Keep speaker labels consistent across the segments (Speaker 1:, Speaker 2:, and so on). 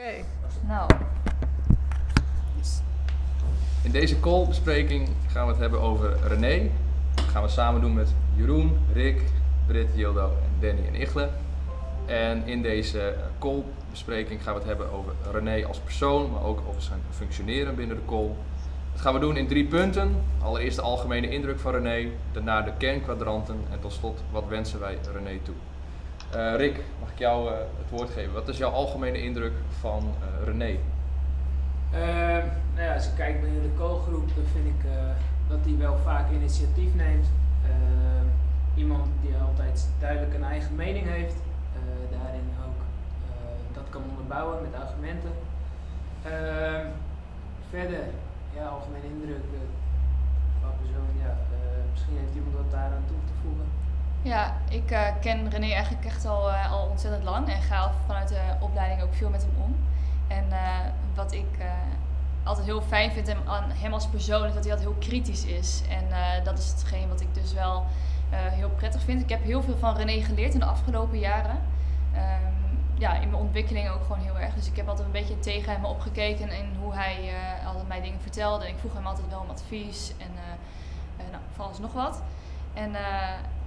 Speaker 1: Oké.
Speaker 2: Nou,
Speaker 3: In deze call-bespreking gaan we het hebben over René. Dat gaan we samen doen met Jeroen, Rick, Britt, Jildo en Danny en Ichle. En in deze call-bespreking gaan we het hebben over René als persoon, maar ook over zijn functioneren binnen de call. Dat gaan we doen in drie punten. Allereerst de algemene indruk van René, daarna de kernkwadranten en tot slot wat wensen wij René toe. Eh, Rick, mag ik jou eh, het woord geven? Wat is jouw algemene indruk van eh, René?
Speaker 4: Nou ja, als ik kijk binnen de koolgroep, dan vind ik dat hij wel vaak initiatief neemt. Iemand die altijd duidelijk een eigen mening heeft, daarin ook dat kan onderbouwen met argumenten. Ehm, verder, ja, algemene indruk qua persoon, ja, misschien heeft iemand wat daaraan toe te voegen.
Speaker 2: Ja, ik eh, ken René eigenlijk echt al, eh, al ontzettend lang en ga al vanuit de opleiding ook veel met hem om. En eh, wat ik altijd heel fijn vind hem, aan hem als persoon is dat hij altijd heel kritisch is. En dat is hetgeen wat ik dus wel heel prettig vind. Ik heb heel veel van René geleerd in de afgelopen jaren. Ehm, ja, in mijn ontwikkeling ook gewoon heel erg. Dus ik heb altijd een beetje tegen hem opgekeken in hoe hij altijd mij dingen vertelde. En ik vroeg hem altijd wel om advies en nou, van alles nog wat. En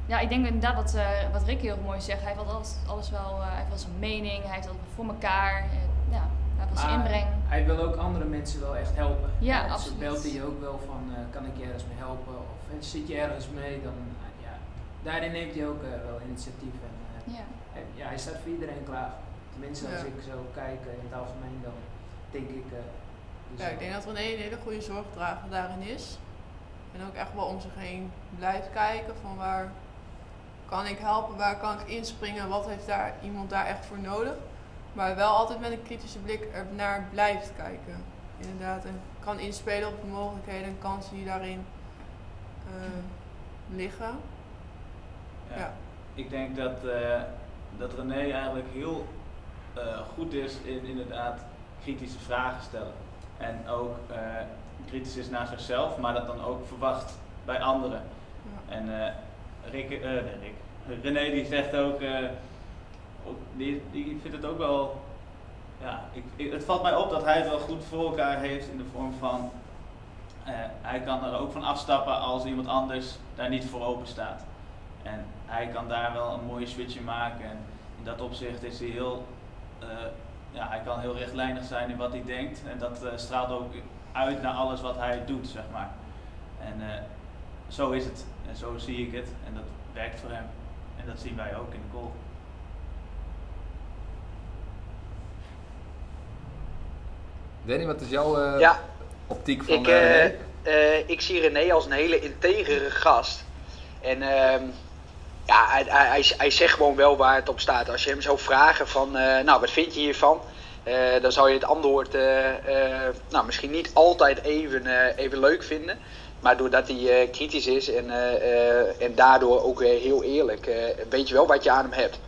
Speaker 2: ja, ik denk inderdaad wat, eh, wat Rick heel mooi zegt. Hij heeft altijd alles, alles wel, eh, hij heeft wel zijn mening, hij heeft altijd voor elkaar. Ja, hij heeft wel zijn
Speaker 4: Maar
Speaker 2: inbreng.
Speaker 4: Hij wil ook andere mensen wel echt helpen.
Speaker 2: Ja,
Speaker 4: dus
Speaker 2: absoluut.
Speaker 4: belt hij ook wel van, eh, kan ik je ergens mee helpen? Of zit je ergens mee? Dan, ja, daarin neemt hij ook wel initiatief. En,
Speaker 2: Ja.
Speaker 4: hij- ja, hij staat voor iedereen klaar. Tenminste, als
Speaker 1: Ja.
Speaker 4: ik zo kijk in het algemeen, dan denk ik... eh, dus
Speaker 1: Ja, ik denk dat René een hele goede zorgdrager daarin is. En ook echt wel om zich heen blijft kijken van waar kan ik helpen, waar kan ik inspringen, wat heeft daar iemand daar echt voor nodig. Maar wel altijd met een kritische blik er naar blijft kijken. Inderdaad, en kan inspelen op de mogelijkheden en kansen die daarin eh, liggen.
Speaker 5: Ja.
Speaker 1: Ja.
Speaker 5: Ik denk dat, eh, dat René eigenlijk heel eh, goed is in inderdaad kritische vragen stellen. En ook kritisch is naar zichzelf, maar dat dan ook verwacht bij anderen.
Speaker 1: Ja.
Speaker 5: En Rick, Rick. René die zegt ook, eh, die, die vindt het ook wel, ja, ik, het valt mij op dat hij het wel goed voor elkaar heeft in de vorm van, eh, hij kan er ook van afstappen als iemand anders daar niet voor open staat. En hij kan daar wel een mooie switch in maken en in dat opzicht is hij heel, eh, ja, hij kan heel rechtlijnig zijn in wat hij denkt en dat straalt ook uit naar alles wat hij doet, zeg maar. En zo is het. En zo zie ik het. En dat werkt voor hem. En dat zien wij ook in de goal.
Speaker 3: Danny, wat is jouw eh,
Speaker 6: Ja,
Speaker 3: optiek van
Speaker 6: ik,
Speaker 3: eh,
Speaker 6: eh,
Speaker 3: René?
Speaker 6: ik zie René als een hele integere gast. En ehm, ja, hij, hij, hij, hij zegt gewoon wel waar het op staat. Als je hem zou vragen van, eh, nou, wat vind je hiervan? Eh, dan zou je het antwoord eh, eh, nou, misschien niet altijd even, eh, even leuk vinden. Maar doordat hij eh, kritisch is en, eh, eh, en daardoor ook heel eerlijk, weet je wel wat je aan hem hebt.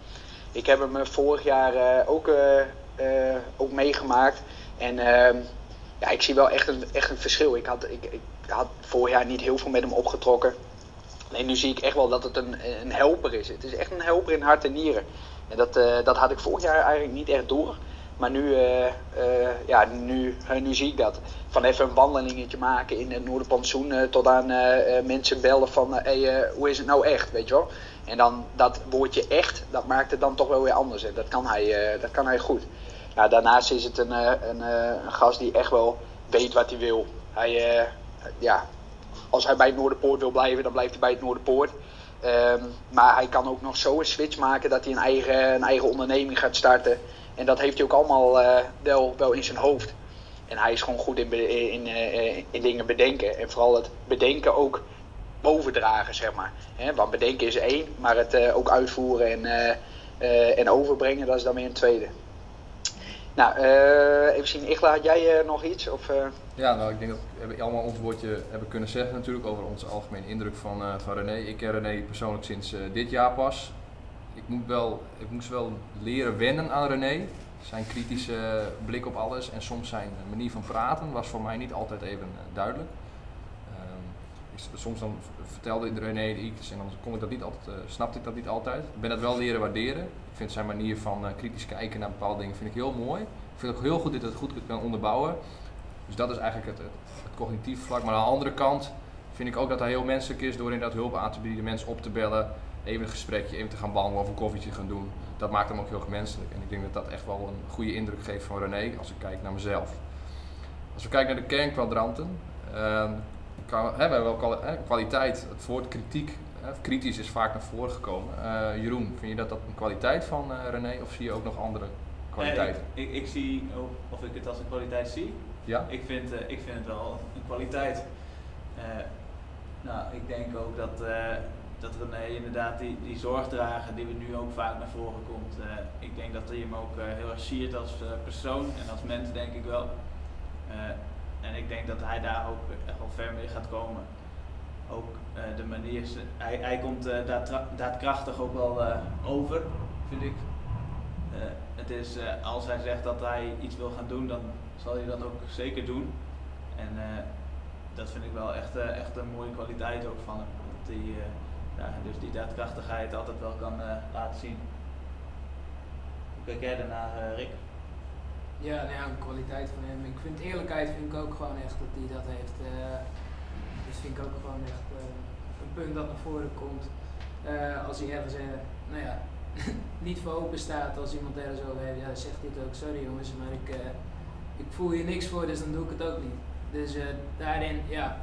Speaker 6: Ik heb hem vorig jaar ook, ook meegemaakt. En ehm, ja, ik zie wel echt een, echt een verschil. Ik had, ik, ik had vorig jaar niet heel veel met hem opgetrokken. Alleen nu zie ik echt wel dat het een, een helper is. Het is echt een helper in hart en nieren. En dat, dat had ik vorig jaar eigenlijk niet echt door. Maar nu, eh, eh, ja, nu, nu zie ik dat. Van even een wandelingetje maken in het Noorderplantsoen eh, tot aan mensen bellen van hey, hoe is het nou echt, weet je wel. En dan dat woordje echt, dat maakt het dan toch wel weer anders. Dat kan hij, dat kan hij goed. Daarnaast is het een, een, gast die echt wel weet wat hij wil. Hij, ja, als hij bij het Noorderpoort wil blijven, dan blijft hij bij het Noorderpoort. Ehm, maar hij kan ook nog zo een switch maken dat hij een eigen, een eigen onderneming gaat starten. En dat heeft hij ook allemaal eh, wel, wel in zijn hoofd. En hij is gewoon goed in, in, eh, in dingen bedenken. En vooral het bedenken ook overdragen, zeg maar. Want bedenken is één, maar het eh, ook uitvoeren en, eh, eh, en overbrengen, dat is dan weer een tweede. Nou, eh, even zien. Ichla, had jij eh, nog iets? Of, eh?
Speaker 3: Ja, nou, ik denk dat we allemaal ons woordje hebben kunnen zeggen natuurlijk over onze algemene indruk van, eh, van René. Ik ken René persoonlijk sinds eh, dit jaar pas. Ik, moet wel, ik moest wel leren wennen aan René. Zijn kritische blik op alles en soms zijn manier van praten was voor mij niet altijd even eh, duidelijk. Ehm, soms dan vertelde René iets en dan kon ik dat niet altijd, eh, snapte ik dat niet altijd. Ik ben dat wel leren waarderen. Ik vind zijn manier van eh, kritisch kijken naar bepaalde dingen vind ik heel mooi. Ik vind ook heel goed dat het goed kan onderbouwen. Dus dat is eigenlijk het, het, cognitieve vlak. Maar aan de andere kant vind ik ook dat hij heel menselijk is door inderdaad hulp aan te bieden, mensen op te bellen, even een gesprekje, even te gaan babbelen of een koffietje gaan doen. Dat maakt hem ook heel menselijk. En ik denk dat dat echt wel een goede indruk geeft van René als ik kijk naar mezelf. Als we kijken naar de kernkwadranten, kan, hè, we hebben wel kwaliteit. Het woord kritiek, hè, kritisch is vaak naar voren gekomen. Uh, Jeroen, vind je dat dat een kwaliteit van uh, René of zie je ook nog andere kwaliteiten?
Speaker 5: ik, ik, ik, zie, of ik het als een kwaliteit zie,
Speaker 3: ja?
Speaker 5: ik, vind, uh, ik vind het wel een kwaliteit. nou, ik denk ook dat, dat René inderdaad die, die zorgdrager die we nu ook vaak naar voren komt, ik denk dat hij hem ook heel erg siert als persoon en als mens denk ik wel. En ik denk dat hij daar ook echt wel ver mee gaat komen. Ook de manier, hij, hij komt daad, daadkrachtig ook wel over, vind ik. het is, als hij zegt dat hij iets wil gaan doen, dan zal hij dat ook zeker doen. En dat vind ik wel echt, echt een mooie kwaliteit ook van hem. Ja, dus die daadkrachtigheid altijd wel kan laten zien. Kijk jij daarnaar, Rick?
Speaker 4: Ja, nou ja, een kwaliteit van hem. Ik vind eerlijkheid vind ik ook gewoon echt dat hij dat heeft. Uh, dus vind ik ook gewoon echt een punt dat naar voren komt. Als hij ergens, nou ja, niet voor open staat, als iemand ergens over heeft, ja, zegt hij het ook. Sorry jongens, maar ik, ik voel hier niks voor, dus dan doe ik het ook niet. Dus daarin, ja,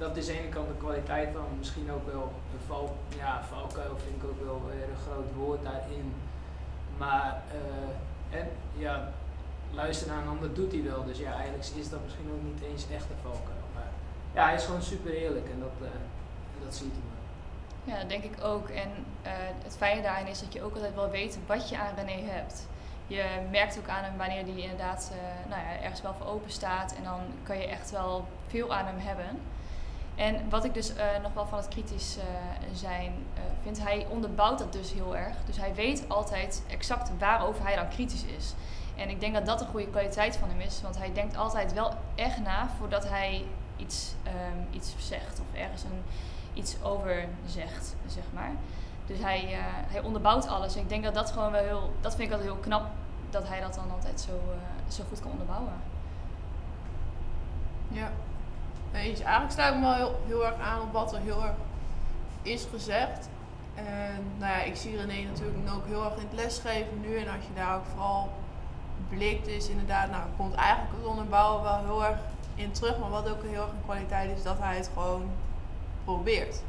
Speaker 4: dat is aan de ene kant de kwaliteit van, misschien ook wel een val, ja, valkuil vind ik ook wel weer een groot woord daarin. Maar, en ja, luisteren naar een ander doet hij wel. Dus ja, eigenlijk is dat misschien ook niet eens echt een valkuil. Maar ja, hij is gewoon super eerlijk en dat, uh, dat ziet hij maar.
Speaker 2: Ja, dat denk ik ook. En uh, het fijne daarin is dat je ook altijd wel weet wat je aan René hebt. Je merkt ook aan hem wanneer hij inderdaad nou ja, ergens wel voor open staat. En dan kan je echt wel veel aan hem hebben. En wat ik dus uh, nog wel van het kritisch uh, zijn uh, vind, hij onderbouwt dat dus heel erg. Dus hij weet altijd exact waarover hij dan kritisch is. En ik denk dat dat een goede kwaliteit van hem is, want hij denkt altijd wel echt na voordat hij iets, um, iets zegt of ergens een, iets over zegt, zeg maar. Dus hij, hij onderbouwt alles. En ik denk dat dat gewoon wel heel, dat vind ik altijd heel knap, dat hij dat dan altijd zo, zo goed kan onderbouwen.
Speaker 1: Ja, eens. Eigenlijk sluit ik me wel heel, heel erg aan op wat er heel erg is gezegd. En nou ja, ik zie René natuurlijk ook heel erg in het lesgeven nu. En als je daar ook vooral blikt is inderdaad, nou komt eigenlijk het onderbouwen wel heel erg in terug. Maar wat ook heel erg een kwaliteit is, dat hij het gewoon probeert.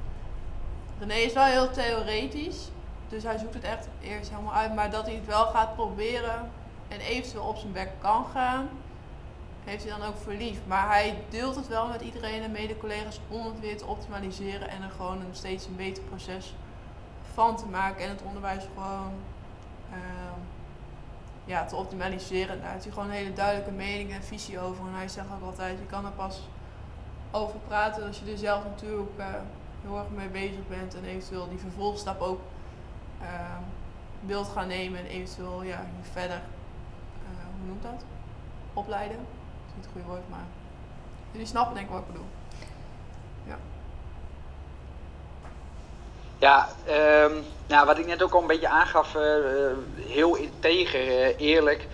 Speaker 1: René is wel heel theoretisch, dus hij zoekt het echt eerst helemaal uit. Maar dat hij het wel gaat proberen en eventueel op zijn bek kan gaan, heeft hij dan ook voor lief. Maar hij deelt het wel met iedereen en mede-collega's om het weer te optimaliseren en er gewoon een steeds een beter proces van te maken en het onderwijs gewoon uh, ja, te optimaliseren. Daar heeft hij gewoon een hele duidelijke mening en visie over. En hij zegt ook altijd, je kan er pas over praten als je er zelf natuurlijk uh, heel erg mee bezig bent. En eventueel die vervolgstap ook uh, wilt gaan nemen. En eventueel ja, verder, uh, hoe noemt dat? Opleiden. Is niet het goede woord, maar jullie snappen denk ik wat ik bedoel. Ja.
Speaker 6: Ja, um, nou, wat ik net ook al een beetje aangaf, uh, heel integer, uh, eerlijk.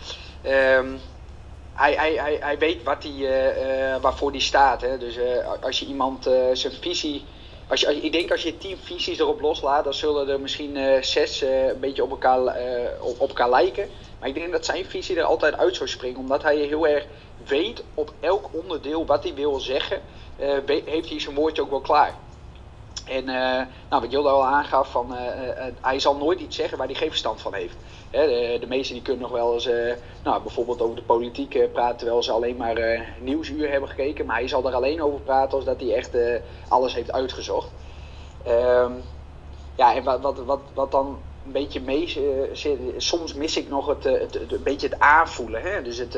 Speaker 6: Um, hij, hij, hij, hij weet wat hij, uh, waarvoor hij staat. Hè? Dus als je iemand zijn visie. Als je, ik denk als je tien visies erop loslaat, dan zullen er misschien zes een beetje op elkaar, op, op elkaar lijken. Maar ik denk dat zijn visie er altijd uit zou springen, omdat hij heel erg weet op elk onderdeel wat hij wil zeggen, heeft hij zijn woordje ook wel klaar. En uh, nou, wat Jolde al aangaf, van, uh, uh, hij zal nooit iets zeggen waar hij geen verstand van heeft. De, de meesten die kunnen nog wel eens, nou, bijvoorbeeld over de politiek praten terwijl ze alleen maar nieuwsuur hebben gekeken. Maar hij zal er alleen over praten als dat hij echt alles heeft uitgezocht. Ehm, ja, en wat, wat, wat, wat dan een beetje mee soms mis ik nog het, het, het, een beetje het aanvoelen. Hè? Dus het,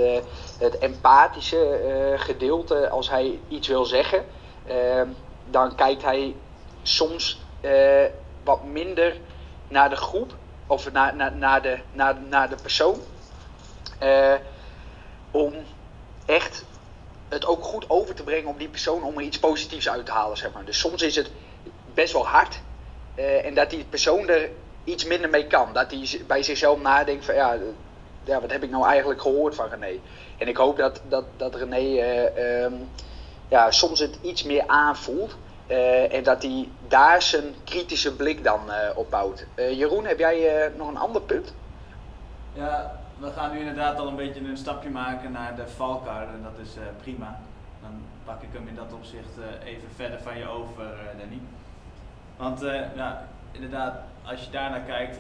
Speaker 6: het empathische gedeelte als hij iets wil zeggen. Ehm, dan kijkt hij soms wat minder naar de groep of naar, naar, naar, de, naar, naar de persoon. Om echt het ook goed over te brengen op die persoon om er iets positiefs uit te halen. Zeg maar. Dus soms is het best wel hard en dat die persoon er iets minder mee kan. Dat hij bij zichzelf nadenkt van ja, ja, wat heb ik nou eigenlijk gehoord van René? En ik hoop dat, dat, dat René eh, ehm, ja, soms het iets meer aanvoelt. eh, en dat hij daar zijn kritische blik dan eh, op bouwt. Jeroen, heb jij nog een ander punt?
Speaker 5: Ja, we gaan nu inderdaad al een beetje een stapje maken naar de valkuilen en dat is prima. Dan pak ik hem in dat opzicht even verder van je over, Danny. Want ja, inderdaad, als je daarnaar kijkt,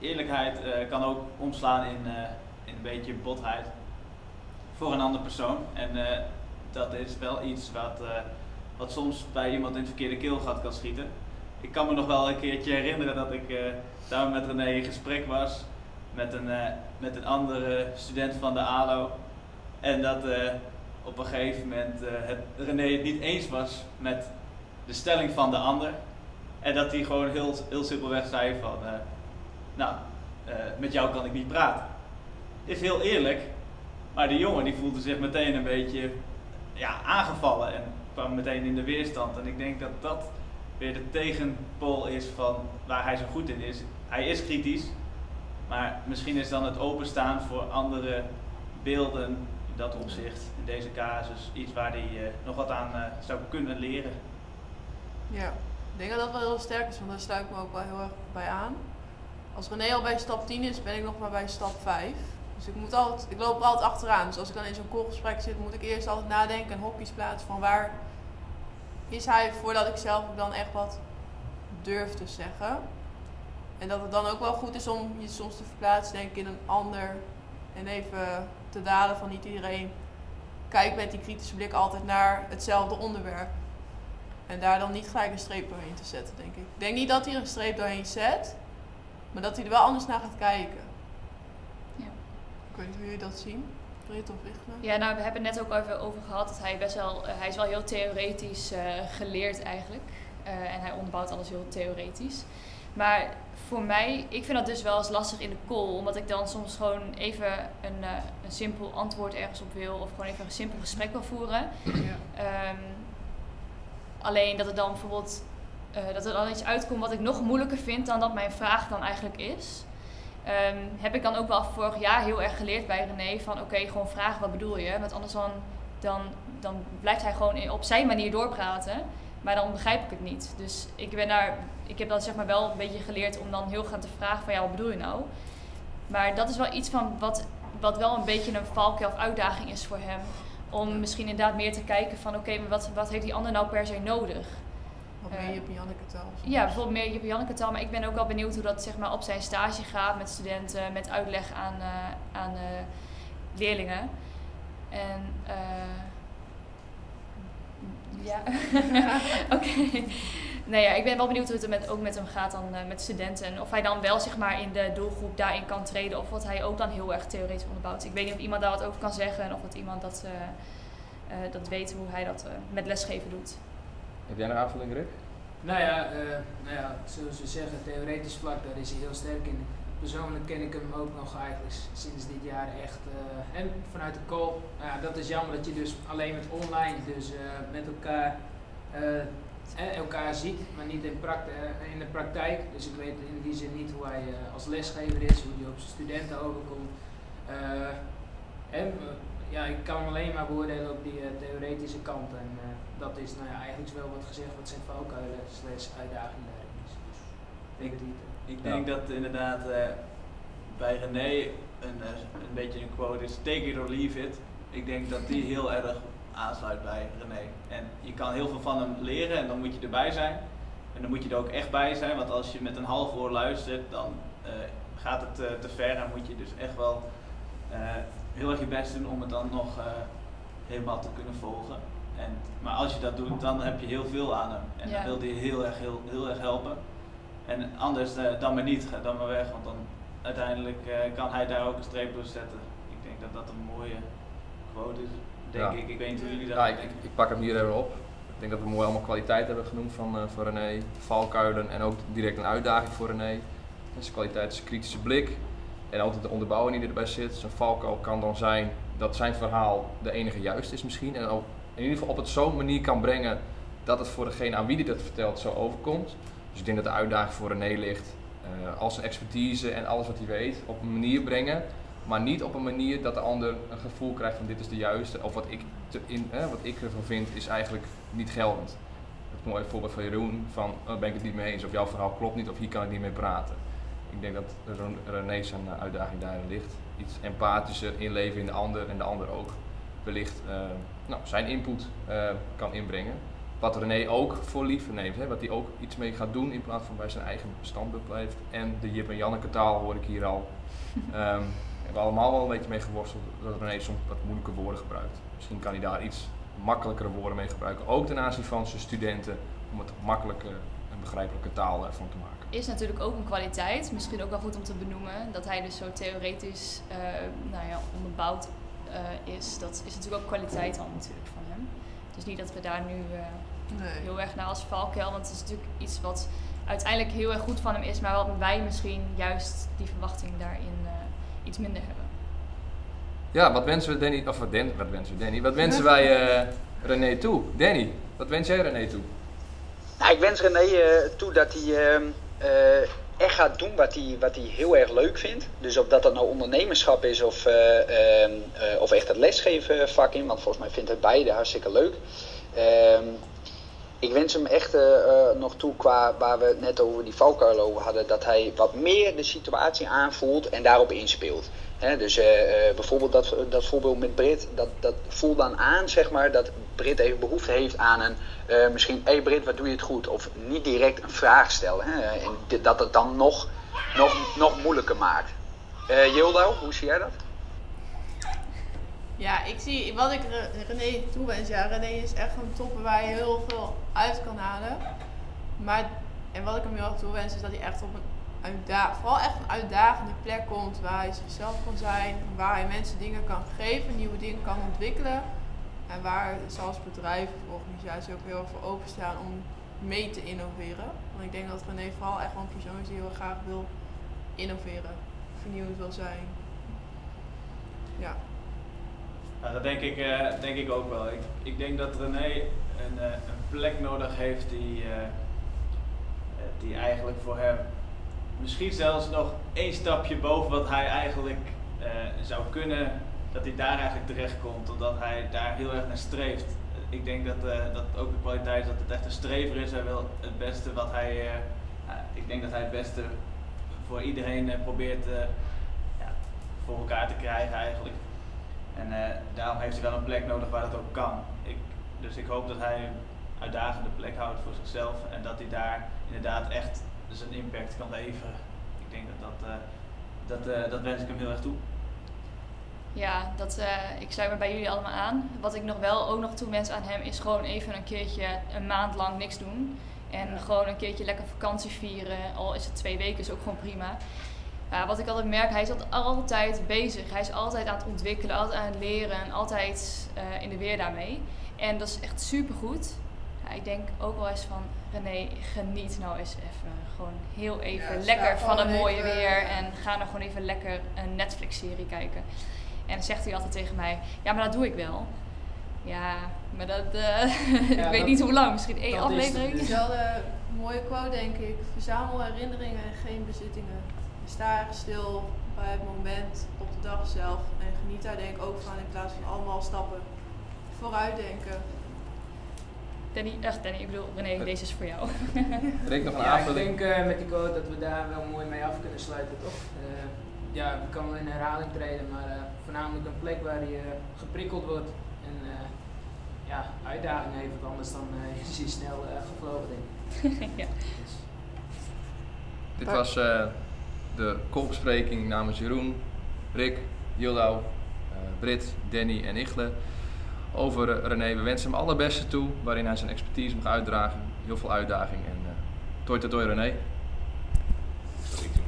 Speaker 5: eerlijkheid eh, kan ook omslaan in, eh, in een beetje botheid voor een andere persoon. En eh, dat is wel iets wat, wat soms bij iemand in het verkeerde keelgat kan schieten. Ik kan me nog wel een keertje herinneren dat ik samen met René in gesprek was met een, met een andere student van de ALO. En dat op een gegeven moment het, René het niet eens was met de stelling van de ander. En dat hij gewoon heel, heel simpelweg zei van, eh, nou, eh, met jou kan ik niet praten. Is heel eerlijk, maar die jongen die voelde zich meteen een beetje ja, aangevallen en kwam meteen in de weerstand. En ik denk dat dat weer de tegenpool is van waar hij zo goed in is. Hij is kritisch, maar misschien is dan het openstaan voor andere beelden in dat opzicht, in deze casus, iets waar hij eh, nog wat aan zou kunnen leren.
Speaker 1: Ja, denk dat dat wel heel sterk is, want daar sluit ik me ook wel heel erg bij aan. Als René al bij stap 10 is, ben ik nog maar bij stap 5. Dus ik, moet altijd, ik loop altijd achteraan. Dus als ik dan in zo'n koolgesprek zit, moet ik eerst altijd nadenken en hokjes plaatsen van waar is hij voordat ik zelf dan echt wat durf te zeggen. En dat het dan ook wel goed is om je soms te verplaatsen denk ik, in een ander en even te dalen van niet iedereen kijkt met die kritische blik altijd naar hetzelfde onderwerp. En daar dan niet gelijk een streep doorheen te zetten, denk ik. Ik denk niet dat hij er een streep doorheen zet, maar dat hij er wel anders naar gaat kijken.
Speaker 2: Ja.
Speaker 1: Ik weet niet hoe jullie dat zien. Brit of Wichler?
Speaker 2: Ja, nou, we hebben het net ook even over gehad dat hij best wel, eh, hij is wel heel theoretisch eh, geleerd eigenlijk. Eh, en hij onderbouwt alles heel theoretisch. Maar voor mij, ik vind dat dus wel eens lastig in de call, omdat ik dan soms gewoon even een, een simpel antwoord ergens op wil of gewoon even een simpel gesprek wil voeren.
Speaker 1: Ja.
Speaker 2: Ehm, alleen dat er dan bijvoorbeeld eh, dat er dan iets uitkomt wat ik nog moeilijker vind dan dat mijn vraag dan eigenlijk is. Ehm, heb ik dan ook wel vorig jaar heel erg geleerd bij René van oké, gewoon vragen wat bedoel je. Want anders dan, dan, blijft hij gewoon op zijn manier doorpraten. Maar dan begrijp ik het niet. Dus ik, ben daar, ik heb dan zeg maar wel een beetje geleerd om dan heel gaan te vragen van ja, wat bedoel je nou? Maar dat is wel iets van wat, wat wel een beetje een valkuil of uitdaging is voor hem. Om misschien inderdaad meer te kijken van oké, maar wat, wat heeft die ander nou per se nodig?
Speaker 1: Wat meer Janneke taal.
Speaker 2: Ja, bijvoorbeeld meer Jip Janneke taal. Maar ik ben ook wel benieuwd hoe dat zeg maar, op zijn stage gaat met studenten, met uitleg aan, eh, aan eh, leerlingen. En eh, ja, oké. Nee, ja, ik ben wel benieuwd hoe het er met, ook met hem gaat dan eh, met studenten. En of hij dan wel zeg maar in de doelgroep daarin kan treden. Of wat hij ook dan heel erg theoretisch onderbouwt. Ik weet niet of iemand daar wat over kan zeggen. En of dat iemand dat, eh, eh, dat weet hoe hij dat eh, met lesgeven doet.
Speaker 3: Heb jij een aanvulling, Rick?
Speaker 4: Nou ja, eh, nou ja, zoals we zeggen, theoretisch vlak, daar is hij heel sterk in. Persoonlijk ken ik hem ook nog eigenlijk sinds dit jaar echt. eh, en vanuit de kool, nou ja, dat is jammer dat je dus alleen met online, dus eh, met elkaar, eh, eh, elkaar ziet, maar niet in, eh, in de praktijk. Dus ik weet in die zin niet hoe hij eh, als lesgever is, hoe hij op zijn studenten overkomt. Eh, en, eh, ja, ik kan alleen maar beoordelen op die theoretische kant. En eh, dat is nou ja, eigenlijk wel wat gezegd wat zijn valkuilen slash uitdaging daarin is. Dus ik denk
Speaker 5: Ik
Speaker 3: Ja.
Speaker 5: denk dat inderdaad eh, bij René een, een beetje een quote is, take it or leave it. Ik denk dat die heel erg aansluit bij René. En je kan heel veel van hem leren en dan moet je erbij zijn. En dan moet je er ook echt bij zijn, want als je met een half oor luistert, dan eh, gaat het eh, te ver en moet je dus echt wel eh, heel erg je best doen om het dan nog helemaal te kunnen volgen. En, maar als je dat doet, dan heb je heel veel aan hem. En
Speaker 2: Ja.
Speaker 5: dan wil hij je heel erg, heel, heel erg helpen. En anders dan maar niet, ga dan maar weg, want dan uiteindelijk kan hij daar ook een streep door zetten. Ik denk dat dat een mooie quote is, denk
Speaker 3: Ja.
Speaker 5: ik. Ik weet niet hoe jullie dat
Speaker 3: Ja, ik, ik, ik pak hem hier even op. Ik denk dat we mooi allemaal kwaliteit hebben genoemd van, eh, van René. Valkuilen en ook direct een uitdaging voor René. En zijn kwaliteit is een kritische blik. En altijd de onderbouwing die erbij zit. Zijn valkuil kan dan zijn dat zijn verhaal de enige juist is misschien. En ook in ieder geval op het zo'n manier kan brengen dat het voor degene aan wie hij dat vertelt zo overkomt. Dus ik denk dat de uitdaging voor René ligt. eh, al zijn expertise en alles wat hij weet op een manier brengen Maar niet op een manier dat de ander een gevoel krijgt van dit is de juiste. Of wat ik, te, in, wat ik ervan vind is eigenlijk niet geldend. Het mooie voorbeeld van Jeroen, van oh, ben ik het niet mee eens. Of jouw verhaal klopt niet of hier kan ik niet mee praten. Ik denk dat Ren- René zijn eh, uitdaging daarin ligt. Iets empathischer inleven in de ander en de ander ook wellicht eh, nou, zijn input eh, kan inbrengen. Wat René ook voor lief neemt, hè, wat hij ook iets mee gaat doen in plaats van bij zijn eigen standpunt blijft. En de Jip en Janneke taal hoor ik hier al. We hebben allemaal wel een beetje mee geworsteld dat René soms wat moeilijke woorden gebruikt. Misschien kan hij daar iets makkelijkere woorden mee gebruiken, ook ten aanzien van zijn studenten, om het makkelijke en begrijpelijke taal ervan te maken.
Speaker 2: Is natuurlijk ook een kwaliteit, misschien ook wel goed om te benoemen, dat hij dus zo theoretisch eh, nou ja, onderbouwd eh, is. Dat is natuurlijk ook kwaliteit dan natuurlijk van hem. Dus niet dat we daar nu eh,
Speaker 1: Nee.
Speaker 2: heel erg naar als valkuil, want het is natuurlijk iets wat uiteindelijk heel erg goed van hem is, maar wat wij misschien juist die verwachting daarin eh, iets minder hebben.
Speaker 3: Ja, wat wensen we Danny, of wat, Den, wat wensen we Danny, wat wensen wij eh, René toe? Danny, wat wens jij René toe?
Speaker 6: Nou, ik wens René eh, toe dat hij ehm, eh, echt gaat doen wat hij, wat hij heel erg leuk vindt. Dus of dat dat nou ondernemerschap is of, eh, ehm, eh, of echt het lesgeven vak in. Want volgens mij vindt hij beide hartstikke leuk. Ik wens hem echt eh, eh, nog toe qua waar we net over die valkuil over hadden. Dat hij wat meer de situatie aanvoelt en daarop inspeelt. Dus eh, bijvoorbeeld dat, dat voorbeeld met Brit, dat, dat voelt dan aan zeg maar, dat Brit even behoefte heeft aan een misschien, hé hey Brit, wat doe je het goed? Of niet direct een vraag stellen. En dat het dan nog, nog, nog moeilijker maakt. Jildo, hoe zie jij dat?
Speaker 1: Ja, ik zie wat ik Re- René toewens. Ja, René is echt een topper waar je heel veel uit kan halen. Maar, en wat ik hem heel erg toewens is dat hij echt op een vooral echt een uitdagende plek komt waar hij zichzelf kan zijn. Waar hij mensen dingen kan geven, nieuwe dingen kan ontwikkelen. En waar ze als bedrijf of organisatie ook heel erg voor openstaan om mee te innoveren. Want ik denk dat René vooral echt een persoon is die heel graag wil innoveren. Vernieuwend wil zijn. Ja.
Speaker 5: Nou, dat denk ik, eh, denk ik ook wel. Ik, ik denk dat René een, eh, een plek nodig heeft die, eh, die eigenlijk voor hem misschien zelfs nog één stapje boven wat hij eigenlijk zou kunnen, dat hij daar eigenlijk terecht komt, omdat hij daar heel erg naar streeft. Ik denk dat dat ook de kwaliteit is dat het echt een strever is. Hij wil het beste wat hij, ik denk dat hij het beste voor iedereen probeert ja, voor elkaar te krijgen eigenlijk. En eh, daarom heeft hij wel een plek nodig waar dat ook kan. Ik, dus ik hoop dat hij een uitdagende plek houdt voor zichzelf en dat hij daar inderdaad echt zijn impact kan leveren. Ik denk dat dat, eh, dat, eh, dat wens ik hem heel erg toe.
Speaker 2: Ja, dat, ik sluit me bij jullie allemaal aan. Wat ik nog wel ook nog toewens aan hem is gewoon even een keertje een maand lang niks doen. En
Speaker 5: Ja.
Speaker 2: gewoon een keertje lekker vakantie vieren. Al is het twee weken, is ook gewoon prima. Ja, wat ik altijd merk, hij is altijd- altijd bezig. Hij is altijd aan het ontwikkelen, altijd aan het leren en altijd eh, in de weer daarmee. En dat is echt supergoed. Ja, ik denk ook wel eens van, René, geniet nou eens even. Gewoon heel even
Speaker 1: Ja,
Speaker 2: lekker van het mooie
Speaker 1: even,
Speaker 2: weer.
Speaker 1: ja.
Speaker 2: En ga nou gewoon even lekker een Netflix-serie kijken. En dan zegt hij altijd tegen mij, ja, maar dat doe ik wel. Ja, maar dat, eh, ik weet
Speaker 4: dat-
Speaker 2: niet hoe lang, misschien één
Speaker 4: dat
Speaker 2: aflevering.
Speaker 1: Het is wel een mooie quote, denk ik. Verzamel herinneringen en geen bezittingen. Sta stil bij het moment op de dag zelf. En geniet daar denk ik ook van in plaats van allemaal stappen vooruit denken.
Speaker 2: Danny, ach Danny, ik bedoel René, deze is voor jou.
Speaker 3: Rick, nog een
Speaker 4: Ja, ik denk eh, met die quote dat we daar wel mooi mee af kunnen sluiten, toch? Eh, ja, we kan wel in herhaling treden, maar eh, voornamelijk een plek waar je geprikkeld wordt en eh, ja, uitdaging heeft, want anders dan eh, is hij snel eh, gevlogen, denk ik.
Speaker 2: ja.
Speaker 4: Dus,
Speaker 3: Dit was eh, de kolbespreking namens Jeroen, Rick, Jildau, eh Brit, Danny en Ichle over eh, René. We wensen hem alle beste toe, waarin hij zijn expertise mag uitdragen. Heel veel uitdaging en uh, toi toi toi René.